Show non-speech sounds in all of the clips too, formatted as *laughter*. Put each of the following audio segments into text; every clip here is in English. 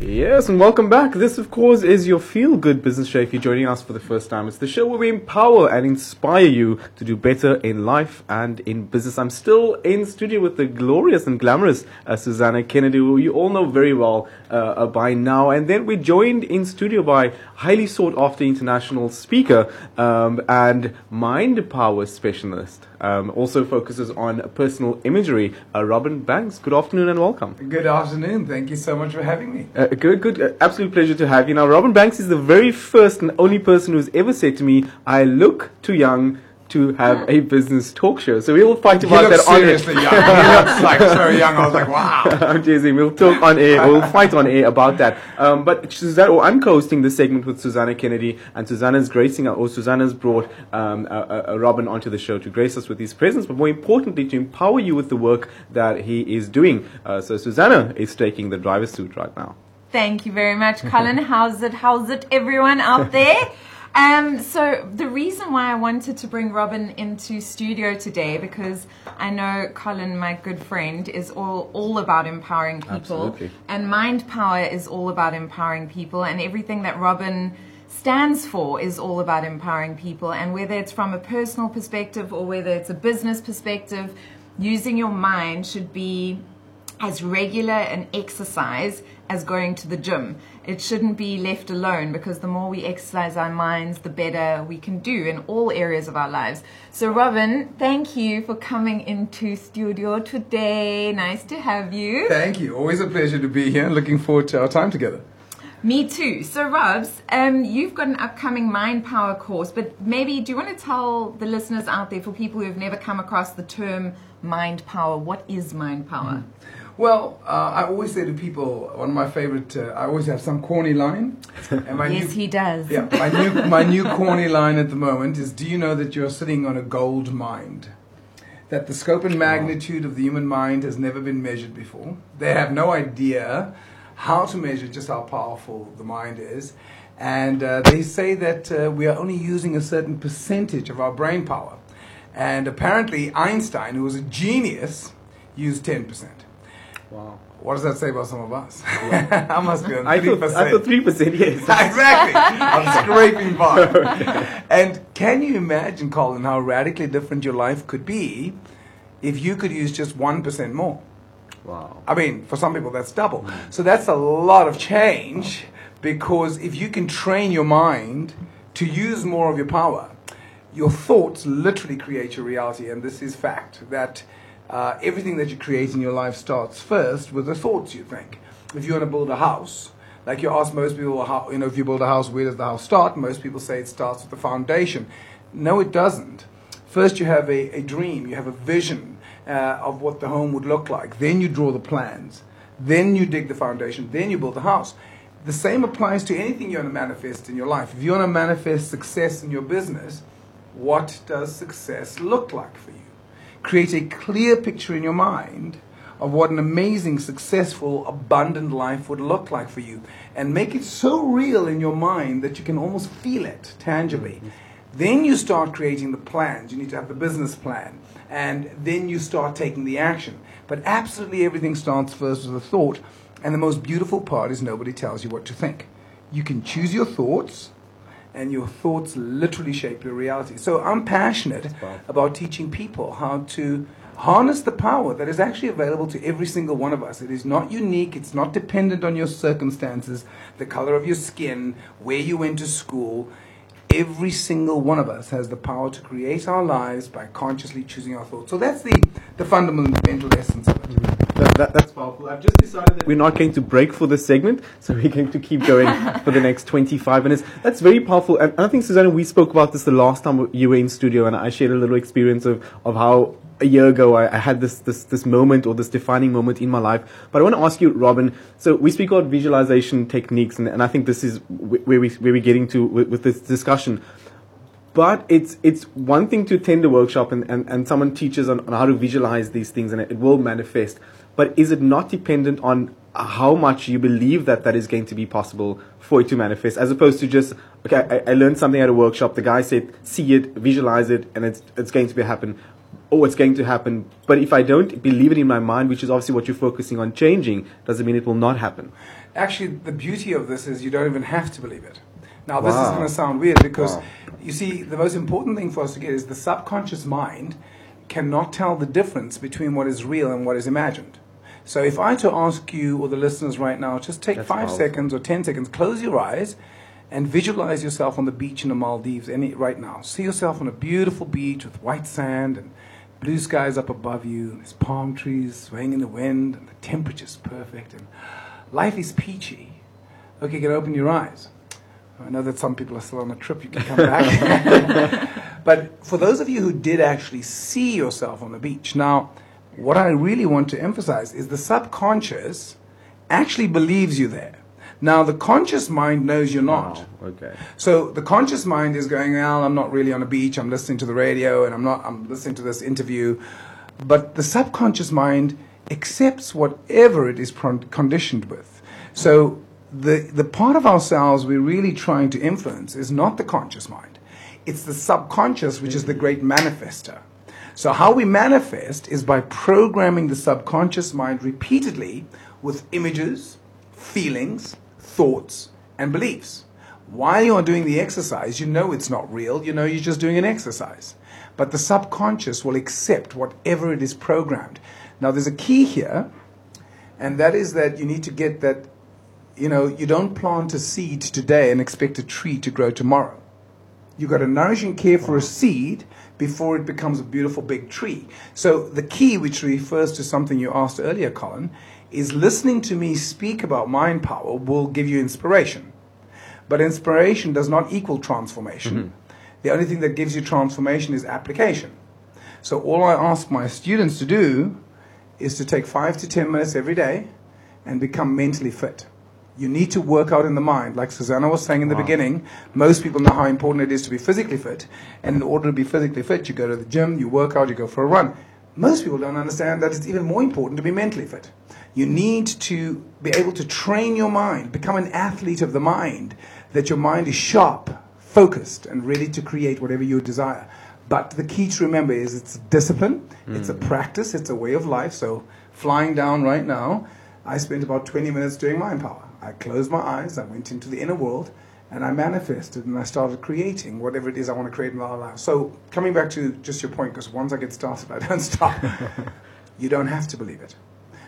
Yes, and welcome back. This, of course, is your Feel Good Business Show. If you're joining us for the first time, it's the show where we empower and inspire you to do better in life and in business. I'm still in studio with the glorious and glamorous uh, Susanna Kennedy, who you all know very well uh, uh, by now. And then we're joined in studio by highly sought after international speaker um, and mind power specialist. Um, also focuses on personal mastery. Uh, Robin Banks, good afternoon and welcome. Good afternoon. Thank you so much for having me. Uh, good, good. Uh, absolute pleasure to have you. Now, Robin Banks is the very first and only person who's ever said to me, I look too young to have a business talk show. So we'll fight about he that on air. seriously young. He looks like so young. I was like, wow. *laughs* I'm teasing. We'll talk on air. We'll fight on air about that. Um, but Susanna, or I'm co-hosting this segment with Susanna Kennedy, and Susanna's gracing, or Susanna's brought um, a, a Robin onto the show to grace us with his presence, but more importantly, to empower you with the work that he is doing. Uh, so Susanna is taking the driver's seat right now. Thank you very much, Colin. *laughs* How's it? How's it, everyone out there? Um, so the reason why I wanted to bring Robin into studio today because I know Colin, my good friend, is all all about empowering people, Absolutely. and Mind Power is all about empowering people, and everything that Robin stands for is all about empowering people, and whether it's from a personal perspective or whether it's a business perspective, using your mind should be as regular an exercise as going to the gym. It shouldn't be left alone because the more we exercise our minds, the better we can do in all areas of our lives. So, Robin, thank you for coming into studio today. Nice to have you. Thank you. Always a pleasure to be here. Looking forward to our time together. Me too. So, Robs, um, you've got an upcoming Mind Power course, but maybe do you want to tell the listeners out there, for people who have never come across the term Mind Power, what is Mind Power? Well, uh, I always say to people, one of my favorite, uh, I always have some corny line. And my yes, new, he does. Yeah, my *laughs* new, my new corny line at the moment is Do you know that you're sitting on a gold mind? That the scope and magnitude of the human mind has never been measured before. They have no idea how to measure just how powerful the mind is. And uh, they say that uh, we are only using a certain percentage of our brain power. And apparently, Einstein, who was a genius, used 10%. Wow. What does that say about some of us? *laughs* I must be on I three thought, I thought 3%, yes. *laughs* exactly. I'm *laughs* scraping by. And can you imagine, Colin, how radically different your life could be if you could use just one percent more? Wow. I mean, for some people, that's double. So that's a lot of change because if you can train your mind to use more of your power, your thoughts literally create your reality. And this is fact that uh, everything that you create in your life starts first with the thoughts you think. If you want to build a house, like you ask most people, how, you know, if you build a house, where does the house start? Most people say it starts with the foundation. No, it doesn't. First, you have a, a dream, you have a vision uh, of what the home would look like. Then you draw the plans. Then you dig the foundation. Then you build the house. The same applies to anything you want to manifest in your life. If you want to manifest success in your business, what does success look like for you? Create a clear picture in your mind of what an amazing, successful, abundant life would look like for you. And make it so real in your mind that you can almost feel it tangibly. Then you start creating the plans. You need to have the business plan. And then you start taking the action. But absolutely everything starts first with a thought. And the most beautiful part is nobody tells you what to think. You can choose your thoughts, and your thoughts literally shape your reality. So I'm passionate about teaching people how to harness the power that is actually available to every single one of us. It is not unique, it's not dependent on your circumstances, the color of your skin, where you went to school. Every single one of us has the power to create our lives by consciously choosing our thoughts. So that's the, the fundamental essence of it. Mm-hmm. That, that, that's powerful. I've just decided that we're not going to break for this segment, so we're going to keep going *laughs* for the next 25 minutes. That's very powerful. And I think, Susanna, we spoke about this the last time you were in studio, and I shared a little experience of, of how a year ago I, I had this, this, this moment or this defining moment in my life. But I want to ask you, Robin, so we speak about visualization techniques, and, and I think this is wh- where, we, where we're getting to with, with this discussion but it's it's one thing to attend a workshop and, and, and someone teaches on, on how to visualize these things and it, it will manifest but is it not dependent on how much you believe that that is going to be possible for it to manifest as opposed to just okay I, I learned something at a workshop the guy said see it visualize it and it's it's going to be happen oh it's going to happen but if i don't believe it in my mind which is obviously what you're focusing on changing doesn't mean it will not happen Actually, the beauty of this is you don't even have to believe it. Now, this is going to sound weird because Wow. you see, the most important thing for us to get is the subconscious mind cannot tell the difference between what is real and what is imagined. So, if I to ask you or the listeners right now, just take That's five powerful. seconds or ten seconds, close your eyes, and visualize yourself on the beach in the Maldives any right now. See yourself on a beautiful beach with white sand and blue skies up above you. There's palm trees swaying in the wind, and the temperature's perfect, and life is peachy. Okay, you can open your eyes. I know that some people are still on a trip. You can come back. *laughs* *laughs* but for those of you who did actually see yourself on the beach, now, what I really want to emphasize is the subconscious actually believes you there. Now, the conscious mind knows you're not. Okay. So the conscious mind is going, well, I'm not really on a beach. I'm listening to the radio and I'm not, I'm listening to this interview. But the subconscious mind accepts whatever it is conditioned with. So the, the part of ourselves we're really trying to influence is not the conscious mind. It's the subconscious, which is the great manifester. So how we manifest is by programming the subconscious mind repeatedly with images, feelings, thoughts, and beliefs. While you're doing the exercise, you know it's not real, you know you're just doing an exercise. But the subconscious will accept whatever it is programmed. Now, there's a key here, and that is that you need to get that, you know, you don't plant a seed today and expect a tree to grow tomorrow. You've got to nourish and care for a seed before it becomes a beautiful big tree. So the key, which refers to something you asked earlier, Colin, is listening to me speak about mind power will give you inspiration. But inspiration does not equal transformation. Mm-hmm. The only thing that gives you transformation is application. So all I ask my students to do is to take five to ten minutes every day and become mentally fit. You need to work out in the mind. Like Susanna was saying in the Wow. beginning, most people know how important it is to be physically fit. And in order to be physically fit, you go to the gym, you work out, you go for a run. Most people don't understand that it's even more important to be mentally fit. You need to be able to train your mind, become an athlete of the mind, that your mind is sharp, focused, and ready to create whatever you desire. But the key to remember is it's discipline, it's a hmm. practice, it's a way of life. So, flying down right now, I spent about 20 minutes doing mind power. I closed my eyes, I went into the inner world, and I manifested and I started creating whatever it is I want to create in my life. So, coming back to just your point, because once I get started, I don't *laughs* stop. *laughs* you don't have to believe it.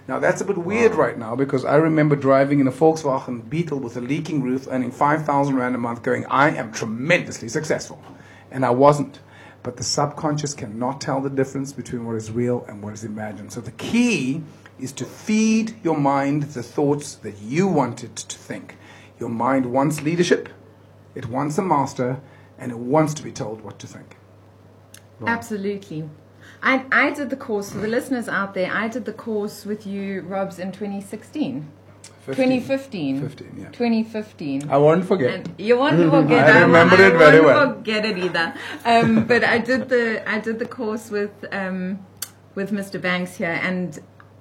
Now, that's a bit weird right now because I remember driving in a Volkswagen Beetle with a leaking roof, earning 5,000 Rand a month, going, I am tremendously successful. And I wasn't. But the subconscious cannot tell the difference between what is real and what is imagined. So the key is to feed your mind the thoughts that you want it to think. Your mind wants leadership, it wants a master, and it wants to be told what to think. Absolutely. I, I did the course, for the listeners out there, I did the course with you, Robs, in 2016. 2015. 15, yeah. 2015. I won't forget. And you won't *laughs* forget. I remembered won't- it very well. I won't forget it either. Um, but I did the I did the course with um, with Mr. Banks here, and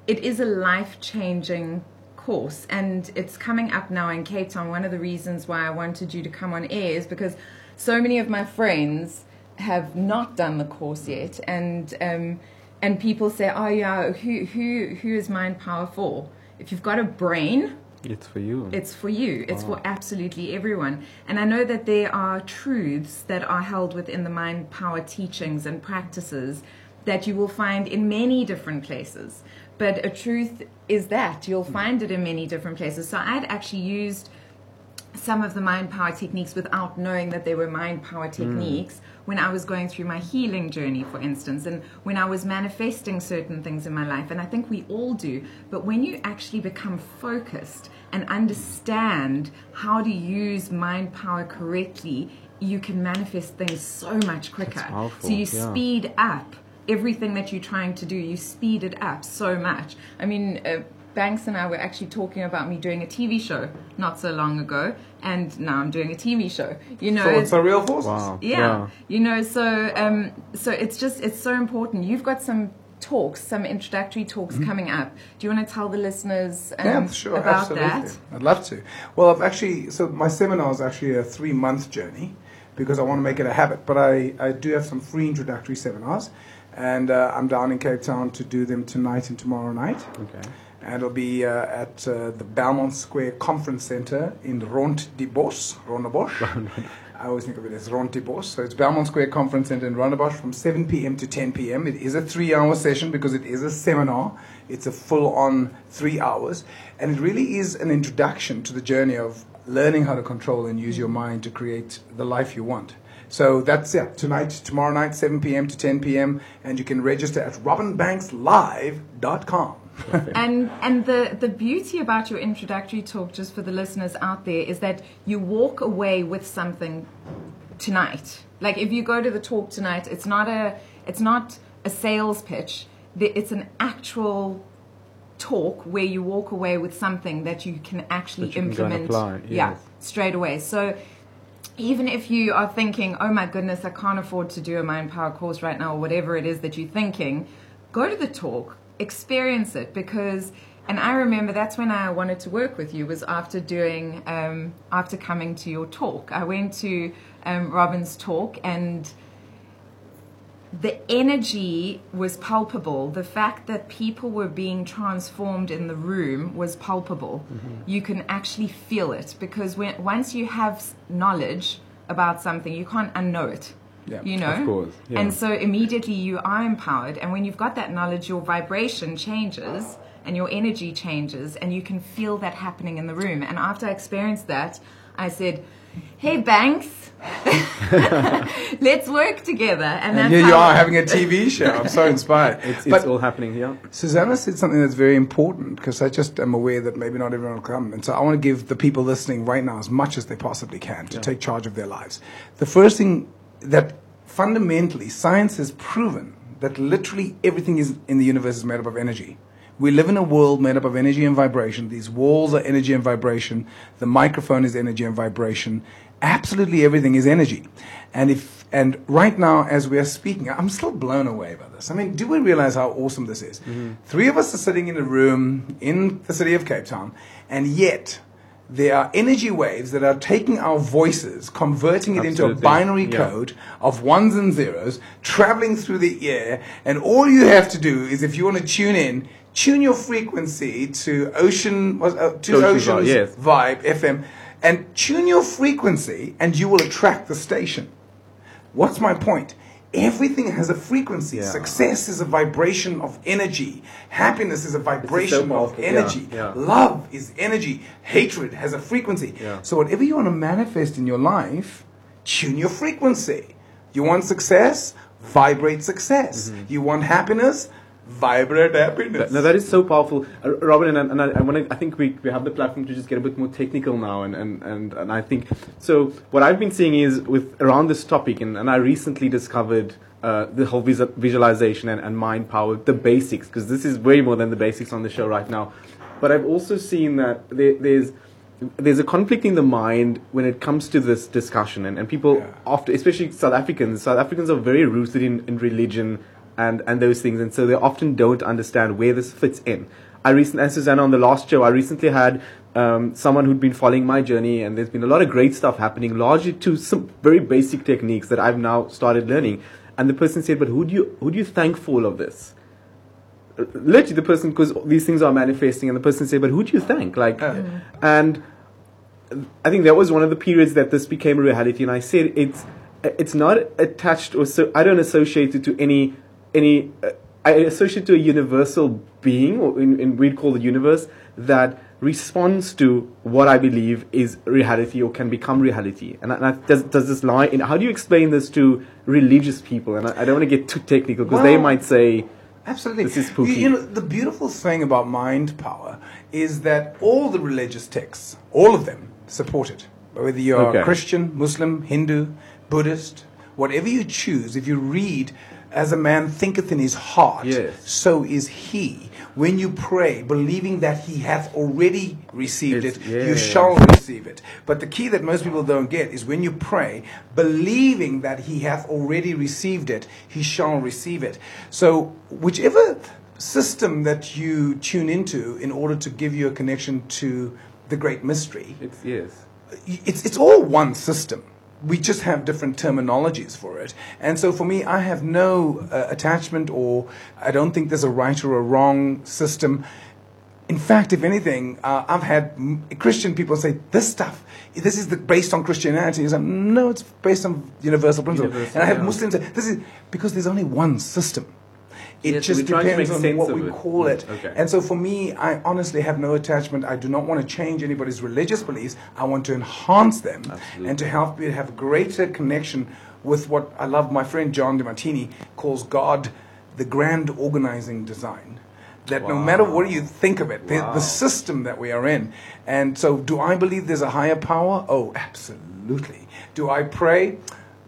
it is a life changing course, and it's coming up now in Cape Town. One of the reasons why I wanted you to come on air is because so many of my friends have not done the course yet, and um, and people say, "Oh yeah, who who who is Mind Power for?" If you've got a brain, It's for you. it's for you. It's for absolutely everyone. And I know that there are truths that are held within the mind power teachings and practices that you will find in many different places. But a truth is that you'll hmm. find it in many different places. So I'd actually used some of the mind power techniques without knowing that they were mind power hmm. techniques when I was going through my healing journey, for instance, and when I was manifesting certain things in my life. And I think we all do. But when you actually become focused and understand how to use mind power correctly, you can manifest things so much quicker. So you yeah. speed up everything that you're trying to do, you speed it up so much. I mean, uh, Banks and I were actually talking about me doing a TV show not so long ago, and now I'm doing a TV show. You know, Thoughts are real forces. wow. yeah, you know, so um, so it's just it's so important. You've got some talks, some introductory talks coming up. Do you want to tell the listeners um, Mm-hmm. Yeah, sure, about absolutely. that? I'd love to. Well, I've actually, so my seminar is actually a three month journey because I want to make it a habit. But I, I do have some free introductory seminars, and uh, I'm down in Cape Town to do them tonight and tomorrow night. Okay. and it'll be uh, at uh, the Belmont Square Conference Center in Rondebosch, Rondebosch. I always think of it as Rondebosch. So it's Belmont Square Conference Center in Rondebosch from 7 p.m. to 10 p.m. It is a three-hour session because it is a seminar. It's a full-on three hours, and it really is an introduction to the journey of learning how to control and use your mind to create the life you want. So that's yeah, tonight, tomorrow night, 7 p.m. to 10 p.m. And you can register at robinbankslive.com. *laughs* and and the the beauty about your introductory talk, just for the listeners out there, is that you walk away with something tonight. Like if you go to the talk tonight, it's not a it's not a sales pitch. It's an actual talk where you walk away with something that you can actually That you can go and implement. Yeah, straight away. So even if you are thinking, oh my goodness, I can't afford to do a Mind Power course right now, or whatever it is that you're thinking, go to the talk, experience it, because. And I remember that's when I wanted to work with you was after doing, um, after coming to your talk. I went to um, Robin's talk and the energy was palpable. The fact that people were being transformed in the room was palpable. Mm-hmm. You can actually feel it because when, once you have knowledge about something, you can't unknow it. Yeah, you know? of course, yeah. And so immediately you are empowered. And when you've got that knowledge, your vibration changes and your energy changes, and you can feel that happening in the room. And after I experienced that, I said, Hey, Banks, *laughs* let's work together. And, that's And here you are having a TV show. I'm so *laughs* inspired. It's, it's all happening here. Susanna said something that's very important because I just am aware that maybe not everyone will come. And so I want to give the people listening right now as much as they possibly can to take charge of their lives. The first thing that fundamentally science has proven that literally everything is in the universe is made up of energy. We live in a world made up of energy and vibration. These walls are energy and vibration. The microphone is energy and vibration. Absolutely everything is energy. And if and right now as we are speaking, I'm still blown away by this. I mean, do we realize how awesome this is? Mm-hmm. Three of us are sitting in a room in the city of Cape Town, and yet there are energy waves that are taking our voices, converting it into a binary Yeah. code of ones and zeros, traveling through the air, and all you have to do is if you want to tune in, tune your frequency to ocean was uh, to Ocean oceans Vibe, yes. vibe FM, and tune your frequency, and you will attract the station. What's my point? Everything has a frequency. Yeah. Success is a vibration of energy. Happiness is a vibration of powerful. Yeah, energy. yeah. Love is energy. Hatred has a frequency. So whatever you want to manifest in your life, tune your frequency. You want success? Vibrate success. Mm-hmm. You want happiness? Vibrate happiness. That, no, that is so powerful, uh, Robin. And, and I, I want to. I think we, we have the platform to just get a bit more technical now, and, and, and, and I think so. What I've been seeing is with around this topic, and, and I recently discovered uh, the whole visual, visualization and, and mind power, the basics, because this is way more than the basics on the show right now. But I've also seen that there, there's there's a conflict in the mind when it comes to this discussion, and, and people Yeah. often, especially South Africans, South Africans are very rooted in, in religion and, and those things, and so they often don't understand where this fits in. I recently, and Susanna, on the last show, I recently had um, someone who'd been following my journey, and there's been a lot of great stuff happening, largely to some very basic techniques that I've now started learning. And the person said, "But who do you who do you thank for all of this?" literally the person because these things are manifesting and the person said but who do you thank like Yeah. and i think that was one of the periods that this became a reality and i said it's it's not attached or so i don't associate it to any any uh, i associate to a universal being or in, in we'd call the universe that responds to what i believe is reality or can become reality and, and I, does, does this lie in how do you explain this to religious people and i, I don't want to get too technical because they might say Absolutely. This is spooky. You, you know, the beautiful thing about mind power is that all the religious texts, all of them, support it. Whether you're Okay. Christian, Muslim, Hindu, Buddhist, whatever you choose, if you read, as a man thinketh in his heart, Yes. so is he. When you pray, believing that he hath already received It's- it, yeah. you shall receive it. But the key that most people don't get is when you pray, believing that he hath already received it, he shall receive it. So, whichever system that you tune into in order to give you a connection to the great mystery, it's yes it's, it's all one system. We just have different terminologies for it. And so for me, I have no uh, attachment or I don't think there's a right or a wrong system. in fact, if anything, uh, I've had m- Christian people say this stuff. This is the, based on Christianity. It's like, no, it's based on universal principle. Universal, and I have yeah. Muslims say this is because there's only one system. It Yes, just we're trying to depends on what we call it. Mm, okay. And so for me, I honestly have no attachment. I do not want to change anybody's religious beliefs. I want to enhance them Absolutely. and to help you have greater connection with what I love. My friend John DeMartini calls God the grand organizing design. That no matter what you think of it, the, the system that we are in. And so, do I believe there's a higher power? Oh, absolutely. Do I pray?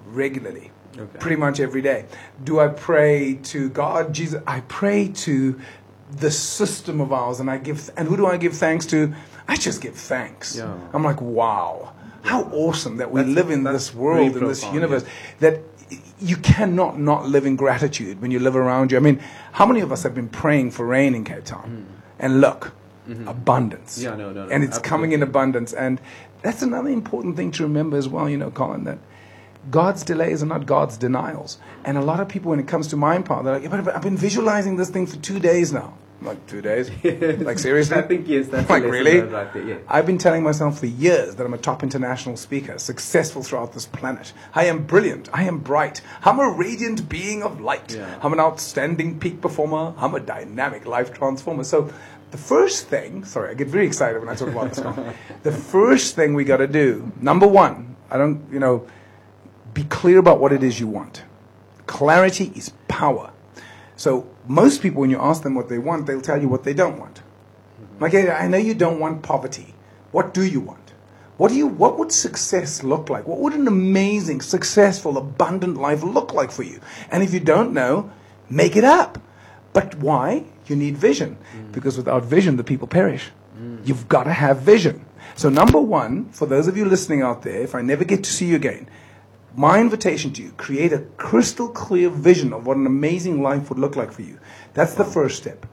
Regularly. Okay. Pretty much every day. Do I pray to God, Jesus? I pray to the system of ours, and I give. And who do I give thanks to? I just give thanks. Yeah. I'm like, wow, how awesome that we That's- live in this world, in this universe, that you cannot not live in gratitude when you live around you. I mean, how many of us have been praying for rain in Cape Town? And look, abundance. Mm-hmm. Yeah, no, no, no, And it's coming in abundance. And that's another important thing to remember as well, you know, Colin, that God's delays are not God's denials. And a lot of people, when it comes to mind power, they're like, yeah, but I've been visualizing this thing for two days now. I'm like, two days? *laughs* like, seriously? I think, yes, that's like, really? there, yeah. I've been telling myself for years that I'm a top international speaker, successful throughout this planet. I am brilliant. I am bright. I'm a radiant being of light. Yeah. I'm an outstanding peak performer. I'm a dynamic life transformer. So, the first thing, sorry, I get very excited when I talk about this. *laughs* The first thing we got to do, number one, I don't, you know, be clear about what it is you want. Clarity is power. So most people, when you ask them what they want, they'll tell you what they don't want. Like, I know you don't want poverty. What do you want? What do you? What would success look like? What would an amazing, successful, abundant life look like for you? And if you don't know, make it up. But why? You need vision, because without vision, the people perish. You've got to have vision. So number one, for those of you listening out there, if I never get to see you again, my invitation to you create a crystal clear vision of what an amazing life would look like for you. That's the first step.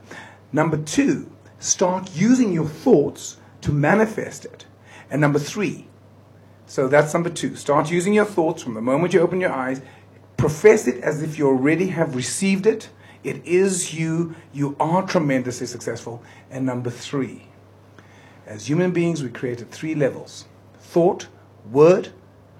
Number two start using your thoughts to manifest it. And number three so that's number two start using your thoughts from the moment you open your eyes profess it as if you already have received it. It is you. You are tremendously successful. And number three as human beings, we created three levels thought, word,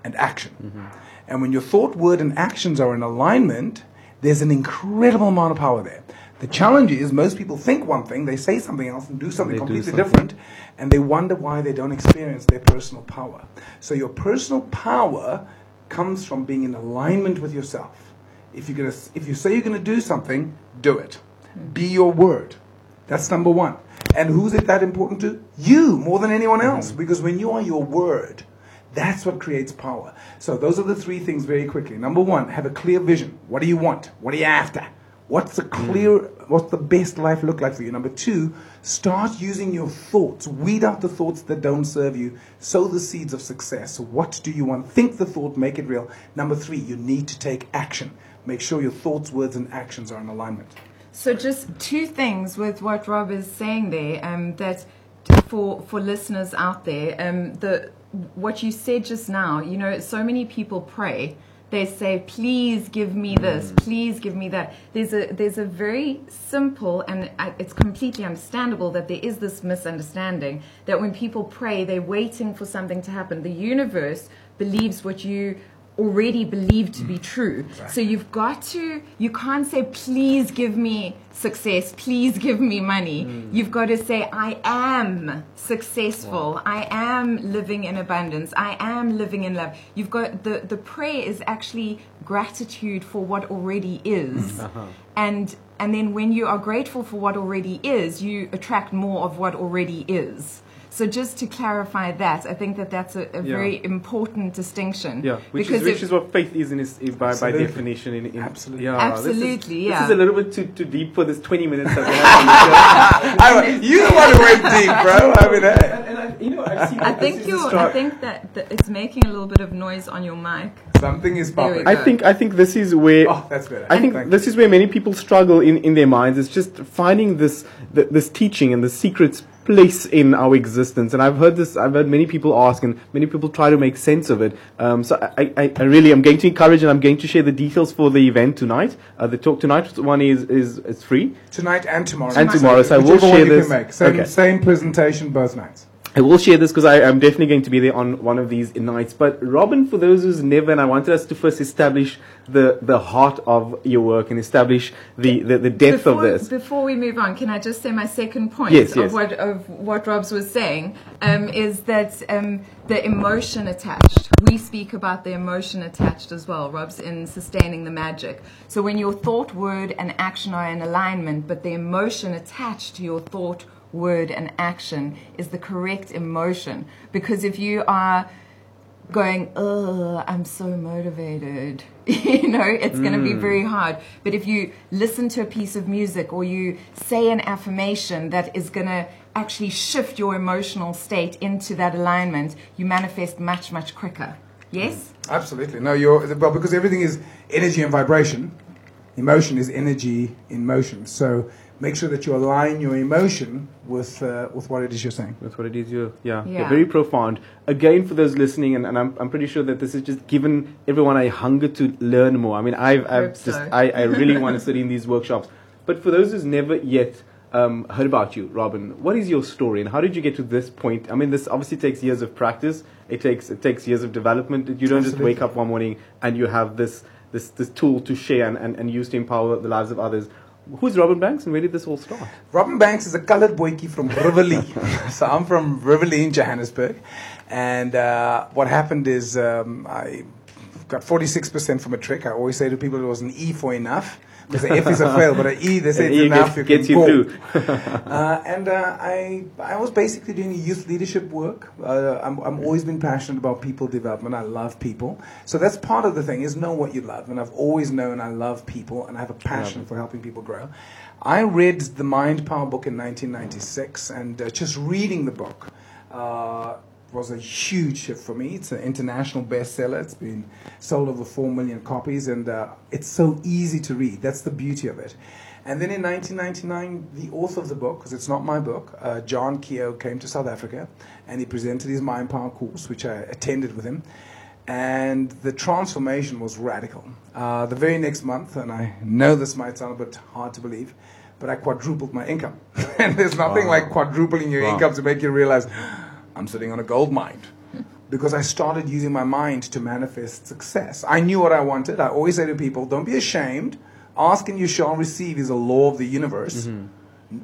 and action. Mm-hmm. And when your thought, word, and actions are in alignment, there's an incredible amount of power there. The challenge is most people think one thing, they say something else, and do something They do completely something. different, and they wonder why they don't experience their personal power. So, your personal power comes from being in alignment with yourself. If, you're gonna, if you say you're going to do something, do it. Hmm. Be your word. That's number one. And who's it that important to? You more than anyone else. Hmm. Because when you are your word, that's what creates power. So those are the three things very quickly. Number one, have a clear vision. What do you want? What are you after? What's the clear, what's the best life look like for you? Number two, start using your thoughts. Weed out the thoughts that don't serve you. Sow the seeds of success. What do you want? Think the thought, make it real. Number three, you need to take action. Make sure your thoughts, words, and actions are in alignment. So just two things with what Rob is saying there, um, that for for listeners out there, um, the what you said just now, you know, so many people pray. They say, "Please give me this. Mm. Please give me that." There's a there's a very simple and uh, it's completely understandable that there is this misunderstanding that when people pray, they're waiting for something to happen. The universe believes what you already believe to be mm. true. So you've got to, you can't say, please give me success, please give me money. Mm. You've got to say, I am successful, I am living in abundance, I am living in love. You've got, the, the prayer is actually gratitude for what already is. *laughs* Uh-huh. And, and then when you are grateful for what already is, you attract more of what already is. So just to clarify that, I think that that's a, a Yeah. very important distinction. Yeah, which is which if- is what faith is in its, by, by definition. In, in Absolutely. yeah, this is- Absolutely, This is a little bit too too deep for this twenty minutes that we have. on the show. I, you the one who went deep, bro. *laughs* I mean, hey. and, and I, you know, I've seen. I this think you. I think that, that it's making a little bit of noise on your mic. something is There popping. I think I think this is where Oh, that's better. I think Thank this is where many people struggle in, in their minds. It's just finding this th- this teaching and the secrets place in our existence? And I've heard this, I've heard many people ask, and many people try to make sense of it. Um, so I, I, I, really am going to encourage, and I'm going to share the details for the event tonight. Uh, the talk tonight one is is, is free tonight and tomorrow. And tomorrow, so I will share this. Same, Okay. same presentation both nights. I will share this because I'm definitely going to be there on one of these nights. But Robin, for those who's never, and I wanted us to first establish the, the heart of your work and establish the, the, the depth before, of this. Before we move on, can I just say my second point Yes, of what of what Robs was saying um, is that um, the emotion attached. We speak about the emotion attached as well, Robs, in sustaining the magic. So when your thought, word, and action are in alignment, but the emotion attached to your thought, word, and action is the correct emotion. Because if you are going, oh, I'm so motivated. *laughs* you know, it's going to be mm. very hard. But if you listen to a piece of music or you say an affirmation that is going to actually shift your emotional state into that alignment, you manifest much, much quicker. Yes? Absolutely. No, you're well because everything is energy and vibration. Emotion is energy in motion. So make sure that you align your emotion with uh, with what it is you're saying. That's what it is. You, yeah, yeah. Yeah. very profound. Again, for those listening, and, and I'm, I'm pretty sure that this has just given everyone a hunger to learn more. I mean, I've, I've Hope just, so. I, I *laughs* really want to study in these workshops. But for those who's never yet um, heard about you, Robin, what is your story, and how did you get to this point? I mean, this obviously takes years of practice. It takes it takes years of development. You don't just wake up one morning and you have this this this tool to share and, and, and use to empower the lives of others. Who's Robin Banks, and where did this all start? Robin Banks is a colored boykie from Riverlea. *laughs* so I'm from Riverlea in Johannesburg. And uh, what happened is um, I got 46% from matric. I always say to people it was an E for enough. Because the F is a fail, but an E, they say *laughs* An it's E enough. gets- you gets you through. *laughs* uh, and uh, I, I was basically doing youth leadership work. Uh, I'm, I'm always been passionate about people development. I love people. So that's part of the thing is know what you love. And I've always known I love people and I have a passion for helping people grow. I read the Mind Power book in 1996 and uh, just reading the book uh, was a huge shift for me. It's an international bestseller. It's been sold over 4 million copies and uh, it's so easy to read. That's the beauty of it. And then in 1999, the author of the book, because it's not my book, uh, John Kehoe came to South Africa and he presented his Mind Power course, which I attended with him. And the transformation was radical. Uh, the very next month, and I know this might sound a bit hard to believe, but I quadrupled my income. *laughs* and there's nothing Wow. like quadrupling your Wow. income to make you realize I'm sitting on a gold mine. *laughs* Because I started using my mind to manifest success. I knew what I wanted. I always say to people, don't be ashamed. Ask and you shall receive is a law of the universe.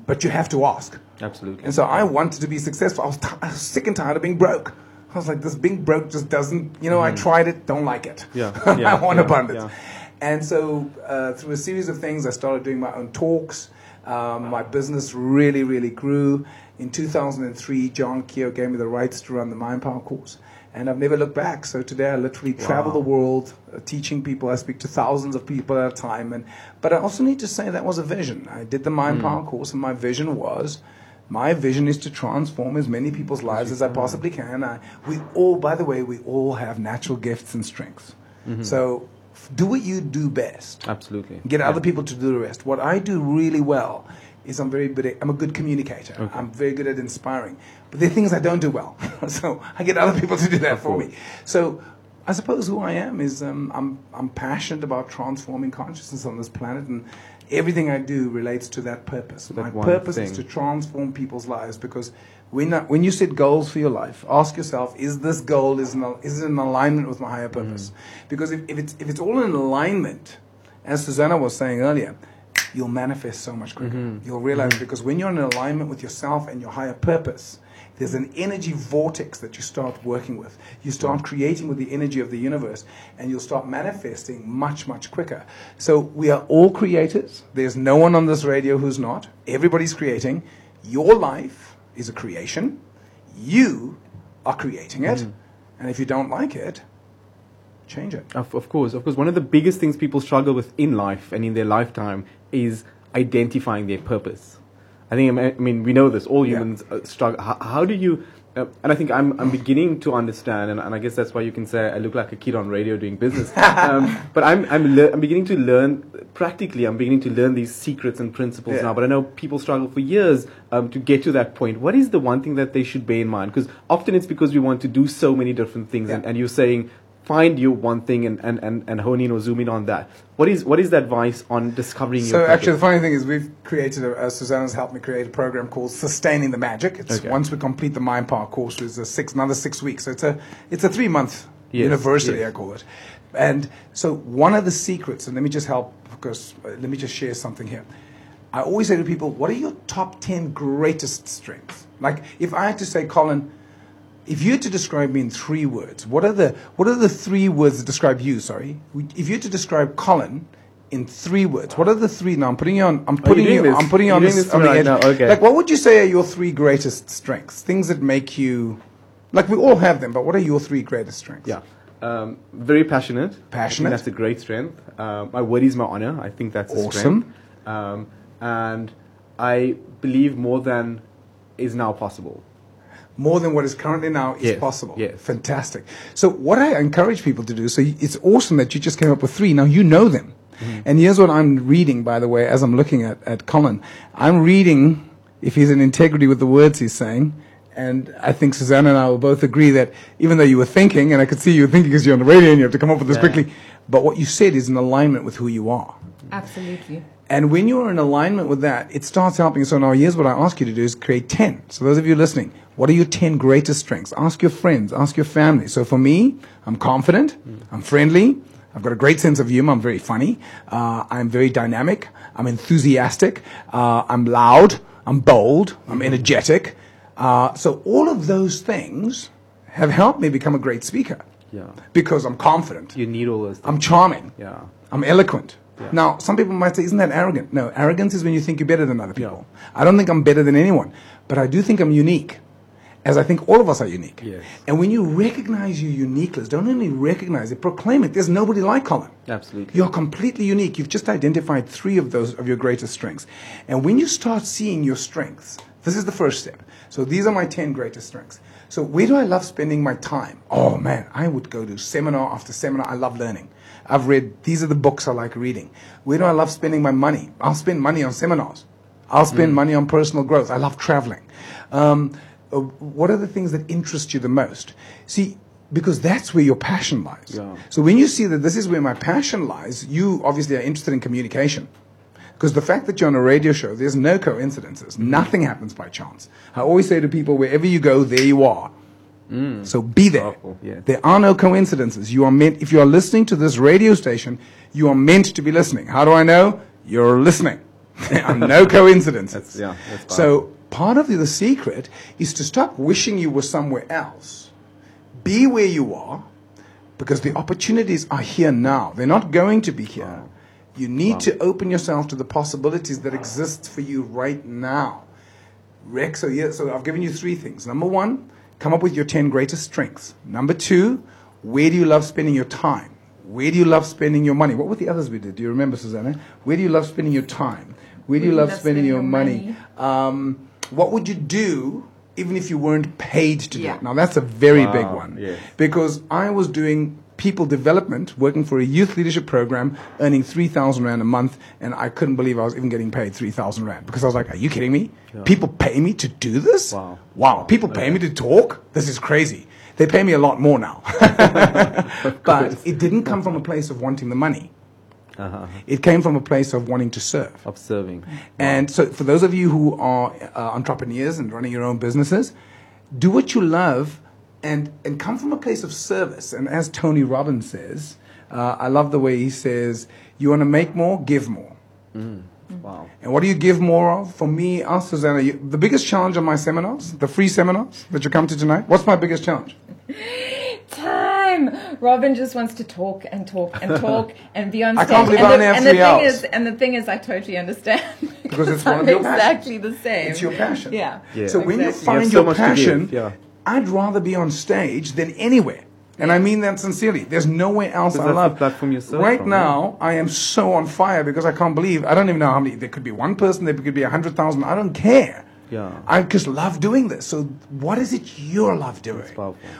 But you have to ask. Absolutely. And so I wanted to be successful. I was, t- I was sick and tired of being broke. I was like, this being broke just doesn't, you know, I tried it, don't like it. Yeah, *laughs* yeah, I want yeah, abundance. yeah. And so uh, through a series of things, I started doing my own talks. Um, my business really, really grew. In 2003, John Kehoe gave me the rights to run the Mind Power course. And I've never looked back. So today I literally travel Wow. the world uh, teaching people. I speak to thousands of people at a time. And, but I also need to say that was a vision. I did the Mind Power course, and my vision was my vision is to transform as many people's lives as I possibly can. I, we all, by the way, we all have natural gifts and strengths. So f- do what you do best. Absolutely. Get other people to do the rest. What I do really well is I'm very good at, I'm a good communicator. I'm very good at inspiring. But there are things I don't do well. *laughs* so I get other people to do that for me. So I suppose who I am is um, I'm, I'm passionate about transforming consciousness on this planet and everything I do relates to that purpose. that My purpose is to transform people's lives because when, I- when you set goals for your life, ask yourself, is this goal is, in, is it in alignment with my higher purpose? Because if, if, it's, if it's all in alignment, as Susanna was saying earlier, you'll manifest so much quicker. Mm-hmm. You'll realize mm-hmm. because when you're in alignment with yourself and your higher purpose, there's an energy vortex that you start working with. You start mm. creating with the energy of the universe, and you'll start manifesting much, much quicker. So we are all creators. There's no one on this radio who's not. Everybody's creating. Your life is a creation. You are creating it. Mm. And if you don't like it, change it. Of, of course, of course. One of the biggest things people struggle with in life and in their lifetime is identifying their purpose. I think, I mean, we know this. All humans uh, struggle. How, how do you Uh, and I think I'm, I'm beginning to understand, and, and I guess that's why you can say I look like a kid on radio doing business. *laughs* um, but I'm, I'm, le- I'm beginning to learn, practically, I'm beginning to learn these secrets and principles Yeah. now. But I know people struggle for years um, to get to that point. What is the one thing that they should bear in mind? Because often it's because we want to do so many different things, and, and you're saying, find you one thing and, and, and, and hone in or zoom in on that. What is, what is the advice on discovering So your So actually, the funny thing is, we've created. A, uh, Susanna's helped me create a program called Sustaining the Magic. It's Okay. once we complete the Mind Power course, it's a six another six weeks. So it's a it's a three month Yes, university, yes. I call it. And so one of the secrets, and let me just help because uh, let me just share something here. I always say to people, "What are your top ten greatest strengths?" Like if I had to say, Colin. If you had to describe me in three words, what are the what are the three words that describe you? Sorry, if you had to describe Colin in three words, what are the three? Now I'm putting you on. I'm putting doing you. this? I'm putting you on, this, on the right edge. now, okay. Like, what would you say are your three greatest strengths? Things that make you, like we all have them, but what are your three greatest strengths? Yeah. Um, very passionate. Passionate. that's a great strength. Um, my word is my honor. I think that's a Awesome. strength. Um, and I believe more than is now possible. More than what is currently now is Yes, possible. yes. Fantastic. So what I encourage people to do, so it's awesome that you just came up with three. Now you know them. Mm-hmm. And here's what I'm reading, by the way, as I'm looking at, at Colin. I'm reading, if he's in integrity with the words he's saying, and I think Susanna and I will both agree that even though you were thinking, and I could see you were thinking because you're on the radio and you have to come up with this Yeah. quickly, but what you said is in alignment with who you are. Absolutely. And when you're in alignment with that, it starts helping. So now here's what I ask you to do is create 10. So those of you listening, what are your 10 greatest strengths? Ask your friends, ask your family. So for me, I'm confident, I'm friendly, I've got a great sense of humor, I'm very funny, uh, I'm very dynamic, I'm enthusiastic, uh, I'm loud, I'm bold, I'm energetic. Uh, so all of those things have helped me become a great speaker. Yeah. Because I'm confident. You need all those things. I'm charming. Yeah. I'm eloquent. Yeah. Now, some people might say, isn't that arrogant? No, arrogance is when you think you're better than other people. Yeah. I don't think I'm better than anyone, but I do think I'm unique, as I think all of us are unique. Yes. And when you recognize your uniqueness, don't only recognize it, proclaim it. There's nobody like Colin. Absolutely. You're completely unique. You've just identified three of those of your greatest strengths. And when you start seeing your strengths, this is the first step. So these are my 10 greatest strengths. So where do I love spending my time? Oh man, I would go to seminar after seminar. I love learning. I've read, these are the books I like reading. Where do I love spending my money? I'll spend money on seminars. I'll spend money on personal growth. I love traveling. Um, uh, what are the things that interest you the most? See, because that's where your passion lies. Yeah. So when you see that this is where my passion lies, you obviously are interested in communication. Because the fact that you're on a radio show, there's no coincidences. Nothing happens by chance. I always say to people, wherever you go, there you are. So be there. Powerful, yeah. There are no coincidences. You are meant, if you are listening to this radio station, you are meant to be listening. How do I know? You're listening. *laughs* There are no *laughs* coincidences. That's- yeah, that's so part of the, secret is to stop wishing you were somewhere else. Be where you are, because the opportunities are here now. They're not going to be here. You need to open yourself to the possibilities that exist for you right now. Rex, so yeah, so I've given you three things. Number one, come up with your 10 greatest strengths. Number two, where do you love spending your time? Where do you love spending your money? What were the others we did? Do you remember, Susanna? Where do you love spending your time? Where do you love spending your money? Um, what would you do even if you weren't paid to do it? Now, that's a very Wow, big one. yes. Because I was doing people development, working for a youth leadership program, earning 3,000 Rand a month, and I couldn't believe I was even getting paid 3,000 Rand. Because I was like, are you kidding me? People pay me to do this? Wow. Wow. People pay me to talk? This is crazy. They pay me a lot more now. *laughs* *laughs* but it didn't come from a place of wanting the money. Uh-huh. It came from a place of wanting to serve. Observing. And so, for those of you who are uh, entrepreneurs and running your own businesses, do what you love and, and come from a place of service. And as Tony Robbins says, uh, I love the way he says, you want to make more, give more. Wow. And what do you give more of? For me, us, Susanna, you, the biggest challenge on my seminars, the free seminars that you come to tonight, what's my biggest challenge? Time. Robin just wants to talk and talk and *laughs* talk and be on stage. I stage. can't believe and I the, only have and the three thing hours. is, and the thing is, I totally understand *laughs* Because it's I'm of your *laughs* passions. exactly the same. It's your passion. Yeah. Yeah. So when you find You so your passion, yeah. I'd rather be on stage than anywhere. And I mean that sincerely. There's nowhere else I love. platform you serve right from, now, I am so on fire because I can't believe. I don't even know how many. There could be one person. There could be a hundred thousand. I don't care. Yeah. I just love doing this. So, what is it you love doing?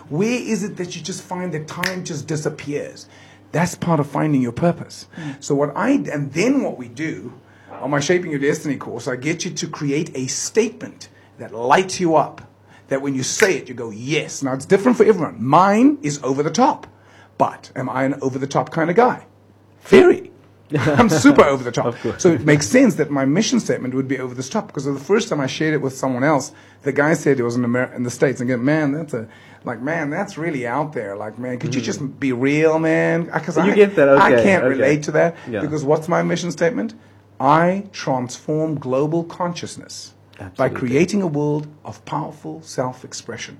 Where is it that you just find that time just disappears? That's part of finding your purpose. Mm. So, what I, and then what we do on my Shaping Your Destiny course, I get you to create a statement that lights you up. That when you say it, you go, yes. Now, it's different for everyone. Mine is over the top. But am I an over the top kind of guy? Very. *laughs* I'm super over the top. So it makes sense that my mission statement would be over the top because the first time I shared it with someone else, the guy said it was in, Amer- in the States and go, man, that's a, like, man, that's really out there. Like, man, could you mm. just be real, man? Uh, because I, get that, I can't okay. relate to that Yeah. because what's my mission statement? I transform global consciousness by creating a world of powerful self expression.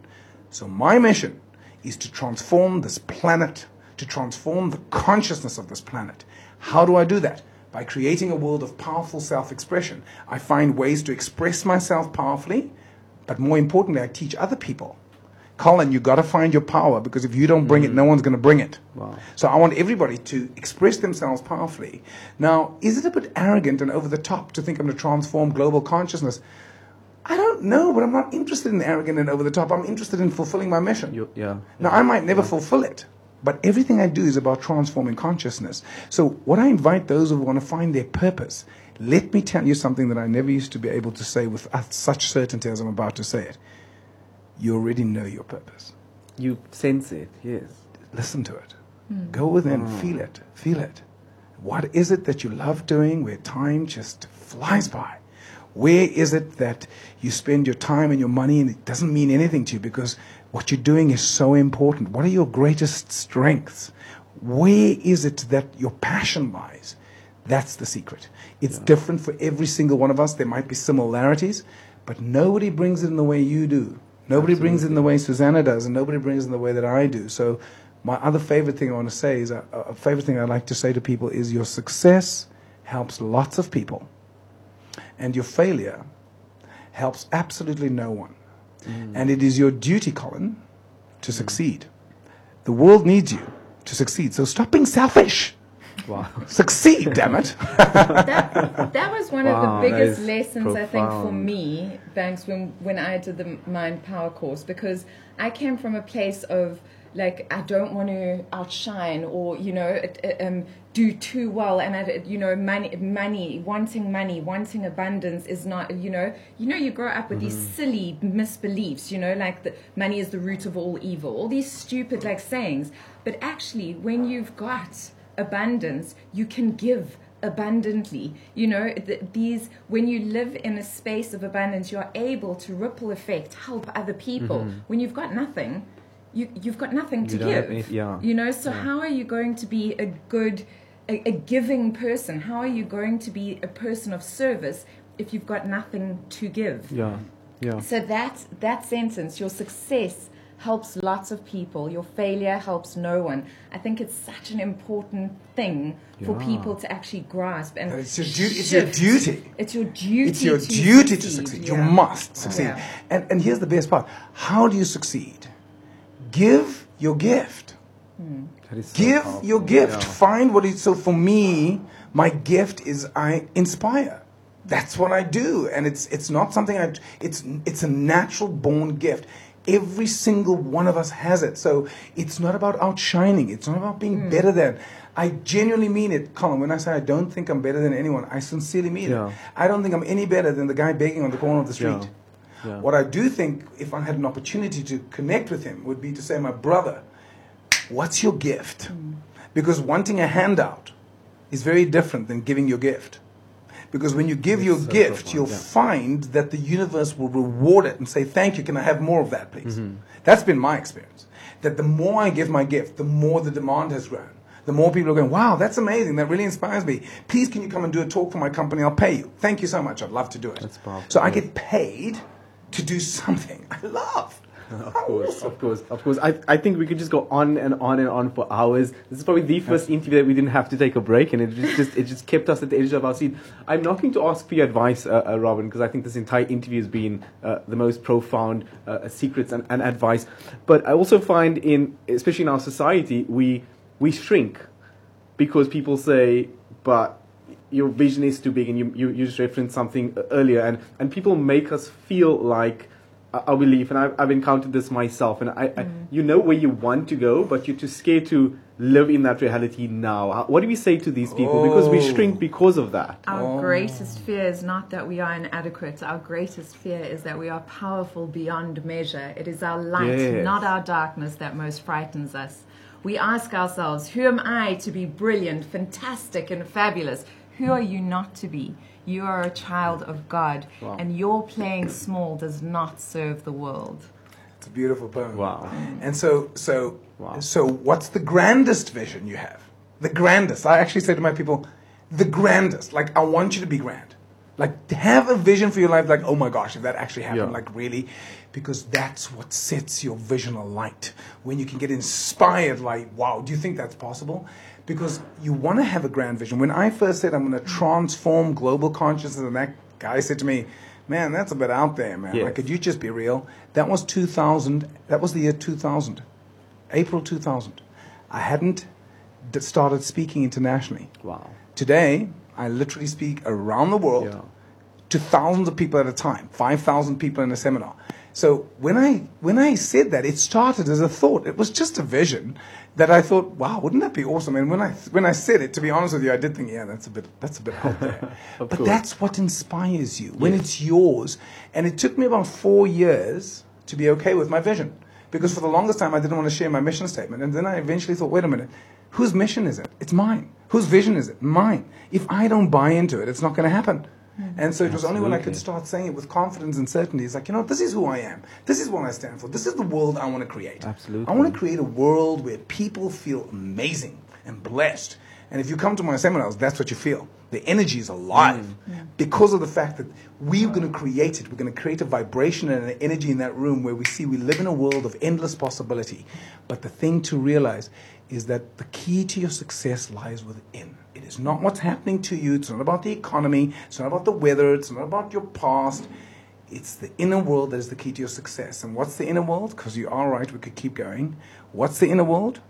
So, my mission is to transform this planet, to transform the consciousness of this planet. How do I do that? By creating a world of powerful self expression. I find ways to express myself powerfully, but more importantly, I teach other people. Colin, you've got to find your power because if you don't bring it, mm. no one's going to bring it. Wow. So I want everybody to express themselves powerfully. Now, is it a bit arrogant and over the top to think I'm going to transform global consciousness? I don't know, but I'm not interested in arrogant and over the top. I'm interested in fulfilling my mission. You- yeah. Now, I might never fulfill it, but everything I do is about transforming consciousness. So, what I invite those who want to find their purpose, let me tell you something that I never used to be able to say with such certainty as I'm about to say it. You already know your purpose. You sense it, yes. Listen to it. Hmm. Go within, hmm. feel it, feel it. What is it that you love doing where time just flies by? Where is it that you spend your time and your money and it doesn't mean anything to you because what you're doing is so important? What are your greatest strengths? Where is it that your passion lies? That's the secret. It's different for every single one of us. There might be similarities, but nobody brings it in the way you do. Nobody brings it in the way Susanna does, and nobody brings it in the way that I do. So, my other favorite thing I want to say is a, a favorite thing I like to say to people is your success helps lots of people, and your failure helps absolutely no one. Mm. And it is your duty, Colin, to succeed. The world needs you to succeed. So stop being selfish. Wow. Succeed, damn it. that, that was one Wow, of the biggest is lessons I think for me, Banks, when when I did the Mind Power course, because I came from a place of like I don't want to outshine or you know um, do too well, and I, you know money, money, wanting money, wanting abundance is not you know you know you grow up with these silly misbeliefs, you know like the money is the root of all evil, all these stupid like sayings, but actually when you've got abundance, you can give abundantly. You know, th- these when you live in a space of abundance, you're able to ripple effect, help other people. When you've got nothing, you you've got nothing to You give. any- yeah. You know, so how are you going to be a good, a, a giving person? How are you going to be a person of service if you've got nothing to give? Yeah. Yeah. So that that sentence, your success helps lots of people. Your failure helps no one. I think it's such an important thing for people to actually grasp. And uh, it's your du- it's your duty. It's your duty. It's your to duty to succeed. You must succeed. Yeah. And, and here's the best part how do you succeed? Give your gift. That is so Give powerful. your gift. Yeah. Find what is. So for me, my gift is I inspire. That's what I do, and it's it's not something I. It's it's a natural born gift. Every single one of us has it. So it's not about outshining. It's not about being hmm. better than. I genuinely mean it, Colin. When I say I don't think I'm better than anyone, I sincerely mean Yeah. it. I don't think I'm any better than the guy begging on the corner of the street. Yeah. Yeah. What I do think, if I had an opportunity to connect with him, would be to say, my brother, what's your gift? Because wanting a handout is very different than giving your gift. Because when you give your so gift, you'll yeah. find that the universe will reward it and say, Thank you, can I have more of that, please? Mm-hmm. That's been my experience. That the more I give my gift, the more the demand has grown. The more people are going, Wow, that's amazing. That really inspires me. Please, can you come and do a talk for my company? I'll pay you. Thank you so much. I'd love to do it. That's powerful, So I get paid to do something I love. Of course, of course, of course. I, I think we could just go on and on and on for hours. This is probably the first interview that we didn't have to take a break, and it just, just it just kept us at the edge of our seat. I'm not going to ask for your advice, uh, uh, Robin, because I think this entire interview has been uh, the most profound uh, secrets and, and advice. But I also find in, especially in our society, we we shrink because people say, but your vision is too big, and you, you, you just referenced something earlier, and, and people make us feel like our belief, and I've, I've encountered this myself, and I, mm. I, you know where you want to go, but you're too scared to live in that reality now. What do we say to these people? Oh. Because we oh. shrink because of that. Our oh. greatest fear is not that we are inadequate. Our greatest fear is that we are powerful beyond measure. It is our light, yes. not our darkness, that most frightens us. We ask ourselves, who am I to be brilliant, fantastic, and fabulous? Who are you not to be? You are a child of God, wow. and your playing small does not serve the world. It's a beautiful poem. Wow. And so, so, wow. so, what's the grandest vision you have? The grandest. I actually say to my people, the grandest. Like, I want you to be grand. Like, have a vision for your life. Like, oh my gosh, if that actually happened, yeah. like really, because that's what sets your vision alight. When you can get inspired, like, wow, do you think that's possible? Because you want to have a grand vision. When I first said I'm going to transform global consciousness, and that guy said to me, "Man, that's a bit out there, man. Yes. Like, could you just be real?" That was 2000. That was the year 2000, April 2000. I hadn't started speaking internationally. Wow. Today, I literally speak around the world yeah. to thousands of people at a time, 5,000 people in a seminar. So when I when I said that, it started as a thought. It was just a vision that I thought, wow, wouldn't that be awesome? And when I when I said it, to be honest with you, I did think, yeah, that's a bit that's a bit out there. *laughs* but course. that's what inspires you when yes. it's yours. And it took me about four years to be okay with my vision, because for the longest time I didn't want to share my mission statement. And then I eventually thought, wait a minute, whose mission is it? It's mine. Whose vision is it? Mine. If I don't buy into it, it's not going to happen. Mm-hmm. And so it was only when I could start saying it with confidence and certainty. It's like, you know, this is who I am. This is what I stand for. This is the world I want to create. Absolutely. I want to create a world where people feel amazing and blessed. And if you come to my seminars, that's what you feel. The energy is alive mm. because of the fact that we're going to create it. We're going to create a vibration and an energy in that room where we see we live in a world of endless possibility. But the thing to realize is that the key to your success lies within. It is not what's happening to you. It's not about the economy. It's not about the weather. It's not about your past. It's the inner world that is the key to your success. And what's the inner world? Because you are right, we could keep going. What's the inner world?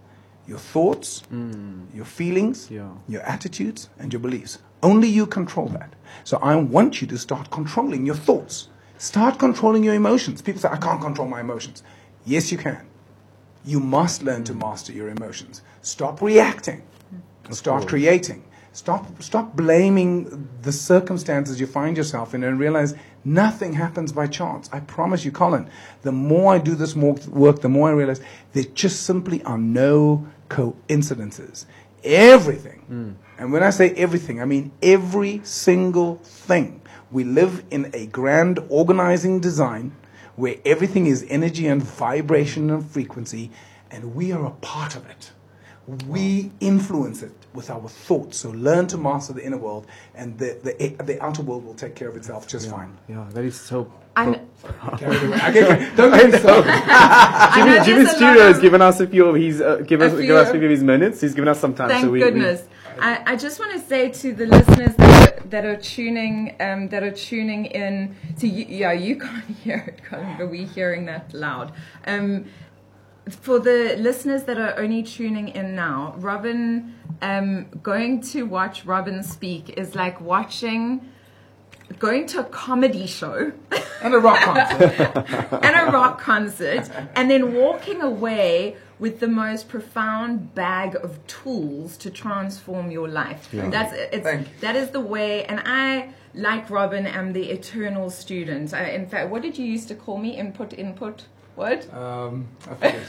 Your thoughts, mm. your feelings, yeah. your attitudes, and your beliefs. Only you control that. So I want you to start controlling your thoughts. Start controlling your emotions. People say, I can't control my emotions. Yes, you can. You must learn to mm. master your emotions. Stop reacting and start creating. Stop, stop blaming the circumstances you find yourself in and realize nothing happens by chance. I promise you, Colin, the more I do this work, the more I realize there just simply are no coincidences. Everything, mm. and when I say everything, I mean every single thing. We live in a grand organizing design where everything is energy and vibration and frequency, and we are a part of it we influence it with our thoughts. So learn to master the inner world, and the, the, the outer world will take care of itself just yeah, fine. Yeah, that is so. I'm, *laughs* Don't get so. *laughs* Jimmy, Jimmy Studio has given us a few of his uh, give us few, give us a few of his minutes. He's given us some time. Thank so we, goodness. We, I, I, just want to say to the listeners that are, that are tuning um, that are tuning in to you, yeah you can't *laughs* hear it, but we're hearing that loud. Um, for the listeners that are only tuning in now, Robin, um, going to watch Robin speak is like watching, going to a comedy show. And a rock concert. *laughs* and a rock concert. And then walking away with the most profound bag of tools to transform your life. Yeah. That's it's, that is the way. And I, like Robin, am the eternal student. I, in fact, what did you used to call me? Input, input. What? Um, I forget.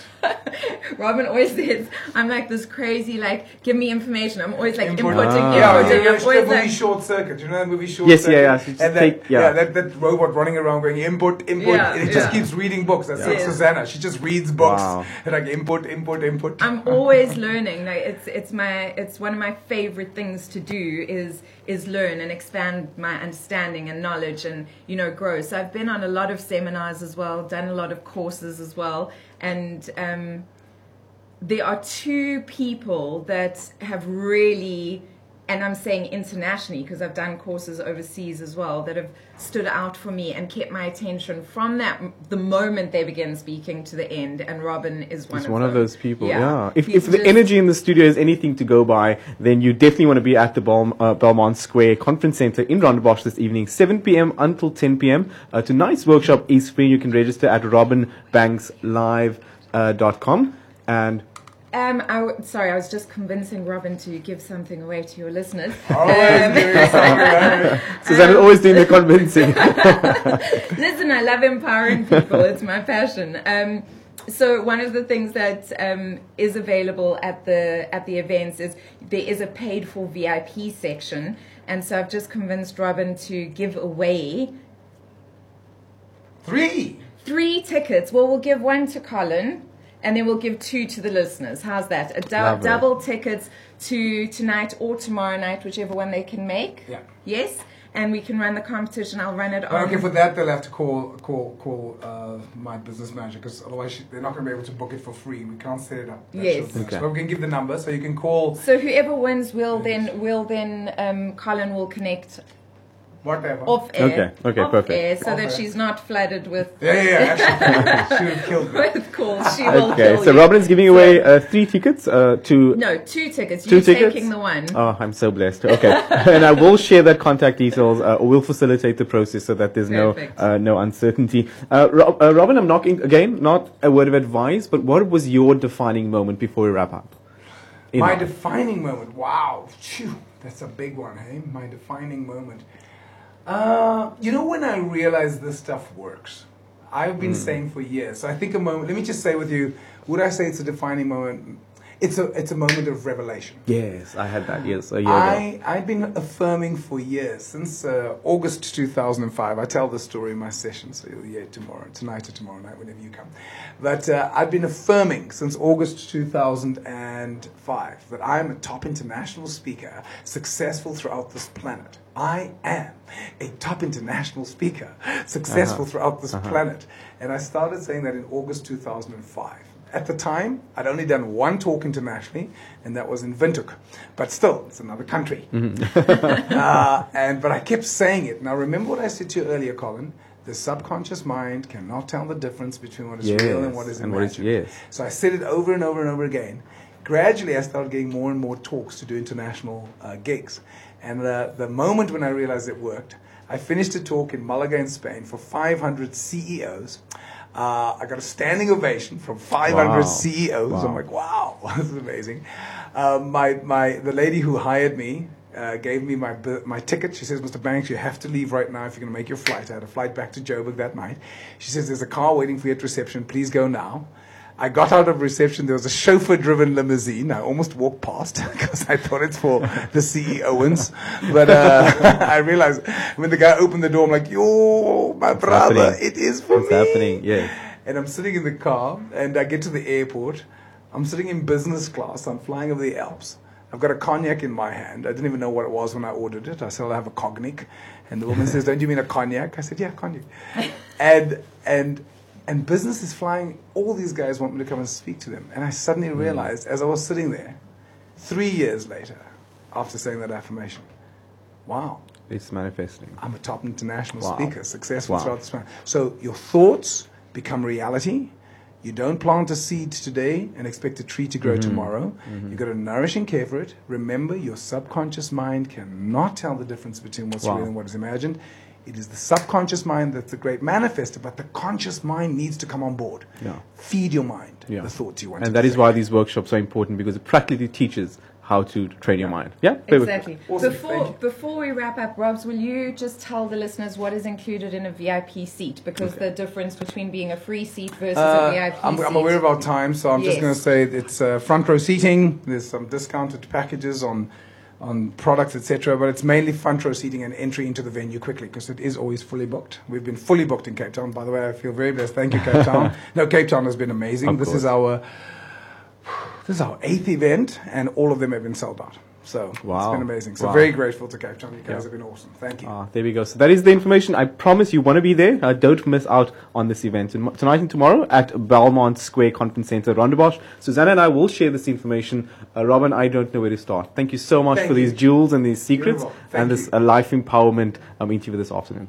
*laughs* Robin always says, I'm like this crazy, like, give me information. I'm always like Input. inputting, ah. inputting. Yeah, I'm always like, movie Short Circuit. Do you know that movie Short yes, Circuit? Yes, yeah, yeah. And take, yeah. yeah that, that robot running around going input, input. Yeah, it just keeps reading books. That's yeah. like Susanna. She just reads books. Wow. *laughs* And like input, input, input. I'm always learning. Like it's it's my it's one of my favorite things to do is is learn and expand my understanding and knowledge and you know grow. So I've been on a lot of seminars as well, done a lot of courses as well, and um, there are two people that have really and I'm saying internationally because I've done courses overseas as well that have stood out for me and kept my attention from that the moment they begin speaking to the end. And Robin is one He's of one them. of those people. Yeah. Yeah. If, He's if the energy in the studio is anything to go by, then you definitely want to be at the Bel- uh, Belmont Square Conference Center in Rondebosch this evening, 7 p.m. until 10 p.m. Uh, tonight's workshop is free. You can register at robinbankslive.com. Uh, dot com. and Um, I w- sorry, I was just convincing Robin to give something away to your listeners. Always doing something. Susanna's always doing the convincing. *laughs* Listen, I love empowering people. It's my passion. Um, so one of the things that um, is available at the at the events is there is a paid for VIP section, and so I've just convinced Robin to give away Three. three tickets. Well, we'll give one to Colin, and then we'll give two to the listeners. How's that? A dou- double tickets to tonight or tomorrow night, whichever one they can make. Yeah. Yes, and we can run the competition. I'll run it on. Okay, for that they'll have to call call call uh, my business manager because otherwise she, they're not going to be able to book it for free. We can't set it up. That's Yes. Okay. But we can give the number so you can call So whoever wins will then will then um, Colin will connect whatever. off air. Okay, okay, off perfect. Air, so Off that air. she's not flooded with Yeah, yeah, yeah. *laughs* She would have killed me. with calls. She will okay, kill so you. Robin is giving away uh, three tickets uh, to No, two tickets. Two You're tickets? taking the one. Oh, I'm so blessed. Okay, *laughs* and I will share that contact details. Uh, or we'll facilitate the process so that there's Perfect. no uh, no uncertainty. Uh, Rob, uh, Robin, I'm knocking again. Not a word of advice, but what was your defining moment before we wrap up? In My life? defining moment. Wow, Phew, that's a big one, hey? My defining moment. Uh, you know when I realized this stuff works. I've been saying for years. So I think a moment. Let me just say with you. Would I say it's a defining moment? It's a it's a moment of revelation. yes, I had that. Yes, a year ago. I, I've been affirming for years, since uh, August 2005. I tell the story in my session, so you'll hear it tomorrow, tonight or tomorrow night, whenever you come. But uh, I've been affirming since August 2005 that I am a top international speaker, successful throughout this planet. I am a top international speaker, successful throughout this planet. And I started saying that in August 2005. At the time, I'd only done one talk internationally, and that was in Windhoek. But still, it's another country. *laughs* uh, and but I kept saying it. Now, remember what I said to you earlier, Colin. The subconscious mind cannot tell the difference between what is real and what is Yes, and what is- yes. So I said it over and over and over again. Gradually, I started getting more and more talks to do international uh, gigs. And uh, the moment when I realized it worked, I finished a talk in Malaga in Spain for 500 CEOs. Uh, I got a standing ovation from 500 Wow. CEOs. Wow. I'm like, wow, *laughs* this is amazing. Um, my, my, the lady who hired me uh, gave me my, my ticket. She says, Mr. Banks, you have to leave right now if you're going to make your flight. I had a flight back to Joburg that night. She says, there's a car waiting for you at reception. Please go now. I got out of reception. There was a chauffeur-driven limousine. I almost walked past *laughs* because I thought it's for the CEOs. But uh, *laughs* I realized when the guy opened the door, I'm like, "Yo, my brother, happening. it is for It's me." happening, yes. And I'm sitting in the car, and I get to the airport. I'm sitting in business class. I'm flying over the Alps. I've got a cognac in my hand. I didn't even know what it was when I ordered it. I said, I have a cognac. And the woman says, Don't you mean a cognac? I said, Yeah, cognac. *laughs* and, and, and business is flying. All these guys want me to come and speak to them. And I suddenly realized, as I was sitting there, three years later, after saying that affirmation, wow, It's manifesting. I'm a top international Wow. speaker, successful Wow. throughout this planet. So your thoughts become reality. You don't plant a seed today and expect a tree to grow Mm-hmm. tomorrow. You've got to nourish and care for it. Remember, your subconscious mind cannot tell the difference between what's Wow. real and what is imagined. It is the subconscious mind that's the great manifester, but the conscious mind needs to come on board. Yeah. Feed your mind Yeah. the thoughts you want And to that is think. why these workshops are important because it practically teaches how to train your mind. Yeah? Exactly. Awesome, Before before we wrap up, Robs, will you just tell the listeners what is included in a VIP seat? Because the difference between being a free seat versus a Uh, VIP I'm, seat. I'm aware of our time, so I'm just going to say it's uh, front row seating. There's some discounted packages on on products, etc. But it's mainly front row seating and entry into the venue quickly because it is always fully booked. We've been fully booked in Cape Town. By the way, I feel very blessed. Thank you, Cape Town. *laughs* no, Cape Town has been amazing. Of this is our this is our eighth event, and all of them have been sold out. So Wow. it's been amazing. So Wow. very grateful to Cape Town. You guys Yeah. have been awesome. Thank you. Ah, there we go. So that is the information. I promise you want to be there. Uh, don't miss out on this event tonight and tomorrow at Belmont Square Conference Center, Rondebosch. Susanna and I will share this information. Uh, Robin, I don't know where to start. Thank you so much Thank for these jewels and these secrets and this you. uh, life empowerment um, interview this afternoon.